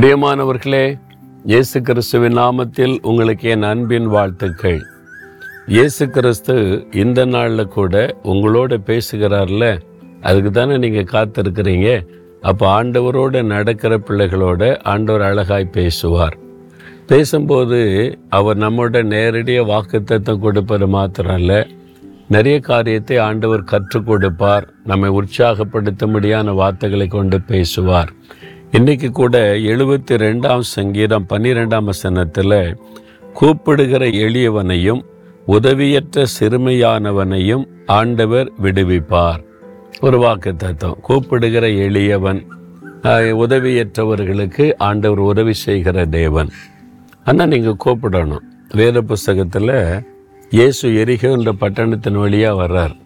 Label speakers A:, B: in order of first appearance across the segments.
A: பிரியமானவர்களே இயேசு கிறிஸ்துவின் நாமத்தில் உங்களுக்கு என் அன்பின் வாழ்த்துக்கள். இயேசு கிறிஸ்து இந்த நாளில் கூட உங்களோட பேசுகிறார்ல அதுக்கு தானே நீங்கள் காத்திருக்கிறீங்க? அப்போ ஆண்டவரோட நடக்கிற பிள்ளைகளோட ஆண்டவர் அழகாய் பேசுவார். பேசும்போது அவர் நம்மோட நேரடியாக வாக்குத்தத்தம் கொடுப்பது மாத்திரம் இல்லை நிறைய காரியத்தை ஆண்டவர் கற்றுக் கொடுப்பார் நம்மை உற்சாகப்படுத்தும்படியான வார்த்தைகளை கொண்டு பேசுவார். இன்னைக்கு கூட எழுபத்தி ரெண்டாம் சங்கீதம் பன்னிரெண்டாம் வசனத்தில் கூப்பிடுகிற எளியவனையும் உதவியற்ற சிறுமையானவனையும் ஆண்டவர் விடுவிப்பார். ஒரு வாக்கு தத்துவம். கூப்பிடுகிற எளியவன் உதவியற்றவர்களுக்கு ஆண்டவர் உதவி செய்கிற தேவன். ஆனால் நீங்கள் கூப்பிடணும். வேத புஸ்தகத்தில் இயேசு எரிகோ என்ற பட்டணத்தின் வழியாக வர்றார்.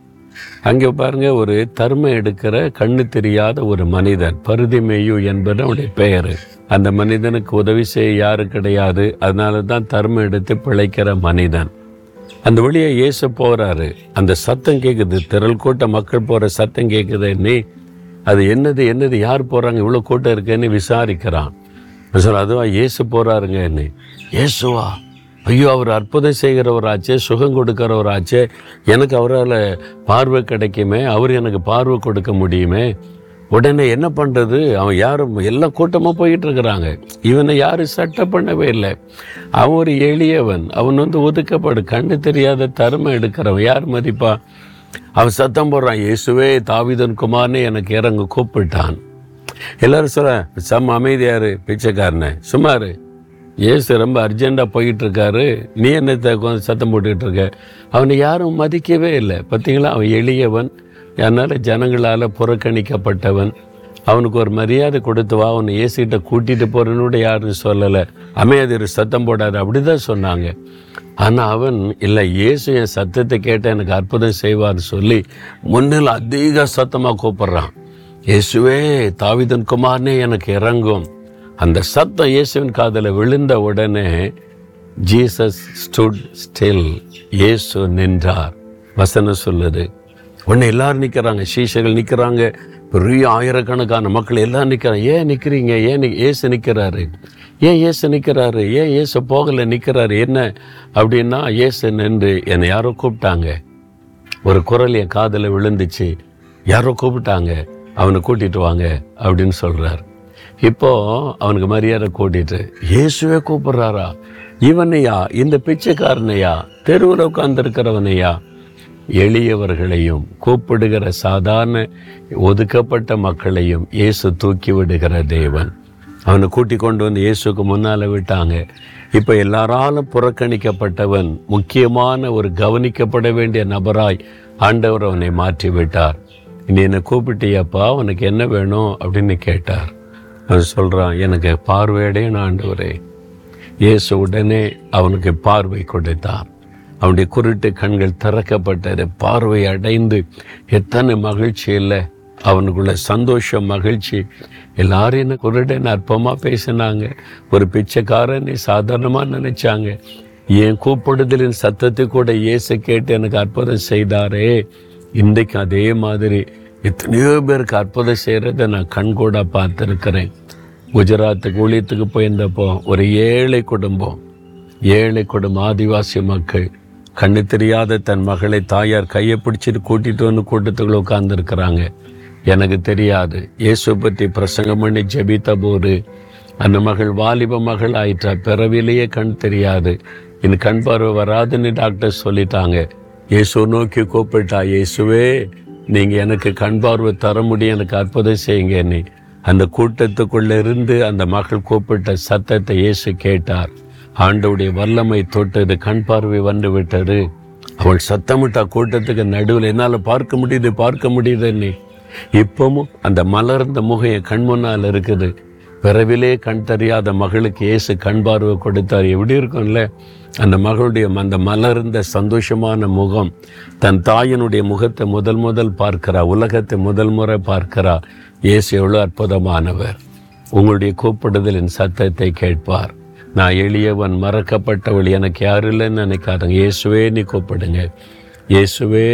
A: அங்கே பாருங்க ஒரு தர்மம் எடுக்கிற கண்ணு தெரியாத ஒரு மனிதன். பருதிமேயு என்பது அவனுடைய பெயர். அந்த மனிதனுக்கு உதவி செய்ய யாரும் கிடையாது. அதனால தான் தர்மம் எடுத்து பிழைக்கிற மனிதன். அந்த வழியா இயேசு போறாரு. அந்த சத்தம் கேட்குது திரள் கூட்ட மக்கள் போற சத்தம் கேட்குது நீ அது என்னது என்னது யார் போறாங்க இவ்வளோ கூட்டம் இருக்குன்னு விசாரிக்கிறான். சொல்ல அதுவா இயேசு போறாருங்க என்ன இயேசுவா ஐயோ அவர் அற்புதம் செய்கிறவராச்சே சுகம் கொடுக்கிறவராச்சே எனக்கு அவரால் பார்வை கிடைக்குமே அவர் எனக்கு பார்வை கொடுக்க முடியுமே. உடனே என்ன பண்ணுறது அவன் யாரும் எல்லா கூட்டமாக போயிட்டு இருக்கிறாங்க இவனை யாரும் சட்டை பண்ணவே இல்லை. அவன் ஒரு எளியவன். அவன் வந்து ஒதுக்கப்படு கண்ணு தெரியாத தருமை எடுக்கிறவன். யார் மதிப்பா? அவன் சத்தம் போடுறான் இயேசுவே தாவிதன் குமார்னு எனக்கு இறங்க கூப்பிட்டான். எல்லாரும் சொல்ல சம் அமைதியாரு பிச்சைக்காரனே. சுமாரு ஏசு ரொம்ப அர்ஜென்ட்டாக போயிட்டு இருக்காரு நீ என்னத்தை சத்தம் போட்டுக்கிட்டு இருக்க அவனை யாரும் மதிக்கவே இல்லை. பார்த்தீங்களா? அவன் எளியவன். அதனால் ஜனங்களால் புறக்கணிக்கப்பட்டவன். அவனுக்கு ஒரு மரியாதை கொடுத்து வா அவனை ஏசிகிட்ட கூட்டிகிட்டு போகிறேன்னு கூட யாரும் சொல்லலை. அமையாதிரு சத்தம் போடாது. அப்படி தான் சொன்னாங்க. ஆனால் அவன் இல்லை இயேசு என் சத்தத்தை கேட்ட எனக்கு அற்புதம் செய்வார்னு சொல்லி முன்னில் அதிக சத்தமாக கூப்பிட்றான். இயேசுவே தாவிதன் குமார்னே எனக்கு இறங்கும். அந்த சத்தம் இயேசுவின் காதில் விழுந்த உடனே ஜீசஸ் ஸ்டுட் ஸ்டில் இயேசு நின்றார். வசனம் சொல்லுது. உடனே எல்லாரும் நிற்கிறாங்க சீஷர்கள் நிற்கிறாங்க பெரிய ஆயிரக்கணக்கான மக்கள் எல்லாம் நிற்கிறாங்க ஏன் நிற்கிறீங்க ஏன் ஏசு இயேசு நிற்கிறாரு ஏன் இயேசு நிற்கிறாரு ஏன் இயேசு போகலை நிற்கிறாரு என்ன? அப்படின்னா இயேசு நின்று என்னை யாரோ கூப்பிட்டாங்க. ஒரு குரல் என் காதில் விழுந்துச்சு. யாரோ கூப்பிட்டாங்க. அவனை கூட்டிட்டு வாங்க அப்படின்னு சொல்கிறார் இப்போ அவனுக்கு மரியாதை கூட்டிட்டு இயேசுவே கூப்பிடுறாரா? இவனையா? இந்த பிச்சைக்காரனையா? தெருவில் உட்கார்ந்துருக்கிறவனையா? எளியவர்களையும் கூப்பிடுகிற சாதாரண ஒதுக்கப்பட்ட மக்களையும் இயேசு தூக்கி விடுகிற தேவன். அவனை கூட்டி கொண்டு வந்து இயேசுக்கு முன்னால் விட்டாங்க. இப்போ எல்லாராலும் புறக்கணிக்கப்பட்டவன் முக்கியமான ஒரு கவனிக்கப்பட வேண்டிய நபராய் ஆண்டவர் அவனை மாற்றி விட்டார் நீ என்னை கூப்பிட்டியப்பா உனக்கு என்ன வேணும்? அப்படின்னு கேட்டார். அது சொல்கிறான் எனக்கு பார்வையடையணும் ஆண்டவரே. இயேசு உடனே அவனுக்கு பார்வை கொடுத்தார் அவனுடைய குருட்டு கண்கள் திறக்கப்பட்டது பார்வை அடைந்து எத்தனை மகிழ்ச்சி இல்லை. அவனுக்குள்ள சந்தோஷம் மகிழ்ச்சி. எல்லாரும் என்ன குருடன் அற்பமாக பேசினாங்க. ஒரு பிச்சைக்காரனை சாதாரணமாக நினைச்சாங்க. என் கூப்பிடுதலின் சத்தத்தை கூட இயேசு கேட்டு எனக்கு அற்புதம் செய்தாரே. இன்றைக்கு அதே மாதிரி எத்தனையோ பேருக்கு அற்புதம் செய்கிறத நான் கண்கூட பார்த்துருக்கிறேன். குஜராத்துக்கு ஊழியத்துக்கு போயிருந்தப்போ ஒரு ஏழை குடும்பம் ஏழை குடும்பம் ஆதிவாசி மக்கள் கண்ணு தெரியாத தன் மகளை தாயார் கையை பிடிச்சிட்டு கூட்டிட்டு வந்து கூட்டத்துக்குள்ள உட்காந்துருக்கிறாங்க எனக்கு தெரியாது. இயேசு பற்றி பிரசங்கம் பண்ணி ஜெபித்த போது அந்த மகள் வாலிப மகள் ஆயிற்றா பிறவிலேயே கண் தெரியாது. இனி கண் பார்வை வராதுன்னு டாக்டர் சொல்லிட்டாங்க. இயேசு நோக்கி கூப்பிட்டா இயேசுவே நீங்கள் எனக்கு கண் பார்வை தர முடியும் எனக்கு அற்புதம் செய்யுங்க நீ. அந்த கூட்டத்துக்குள்ளே இருந்து அந்த மகள் கூப்பிட்ட சத்தத்தை இயேசு கேட்டார். ஆண்டவுடைய வல்லமை தொட்டது கண் பார்வை வந்து விட்டது. அவள் சத்தமிட்டா கூட்டத்துக்கு நடுவில் என்னால் பார்க்க முடியுது பார்க்க முடியுது நீ. இப்பவும் அந்த மலர்ந்த முகம் என் கண் முன்னால் இருக்குது. பிறவிலே கண் தெரியாத மகளுக்கு இயேசு கண் பார்வை கொடுத்தார். எப்படி இருக்கும்ல? அந்த மகளுடைய அந்த மலர்ந்த சந்தோஷமான முகம் தன் தாயினுடைய முகத்தை முதல் முதல் பார்க்கிறா. உலகத்தை முதல் முறை பார்க்கிறா. இயேசு எவ்வளோ அற்புதமானவர். உங்களுடைய கூப்பிடுதலின் சத்தத்தை கேட்பார். நான் எளியவன் மறக்கப்பட்டவள் எனக்கு யாரும் இல்லைன்னு நினைக்காதங்க. இயேசுவே நீ கூப்பிடுங்க. இயேசுவே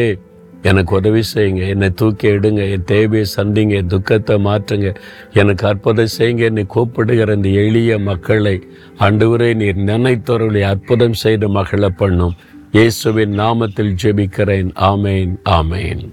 A: எனக்கு உதவி செய்யுங்க. என்னை தூக்கி எடுங்க. என் தேவையை சந்திங்க. என் துக்கத்தை மாற்றுங்க. எனக்கு அற்புதம் செய்யுங்க. என்னை கூப்பிடுகிற இந்த எளிய மக்களை ஆண்டவரே நீர் நினைத்தவர்களை அற்புதம் செய்து மகளை பண்ணும். இயேசுவின் நாமத்தில் ஜெபிக்கிறேன். ஆமேன். ஆமேன்.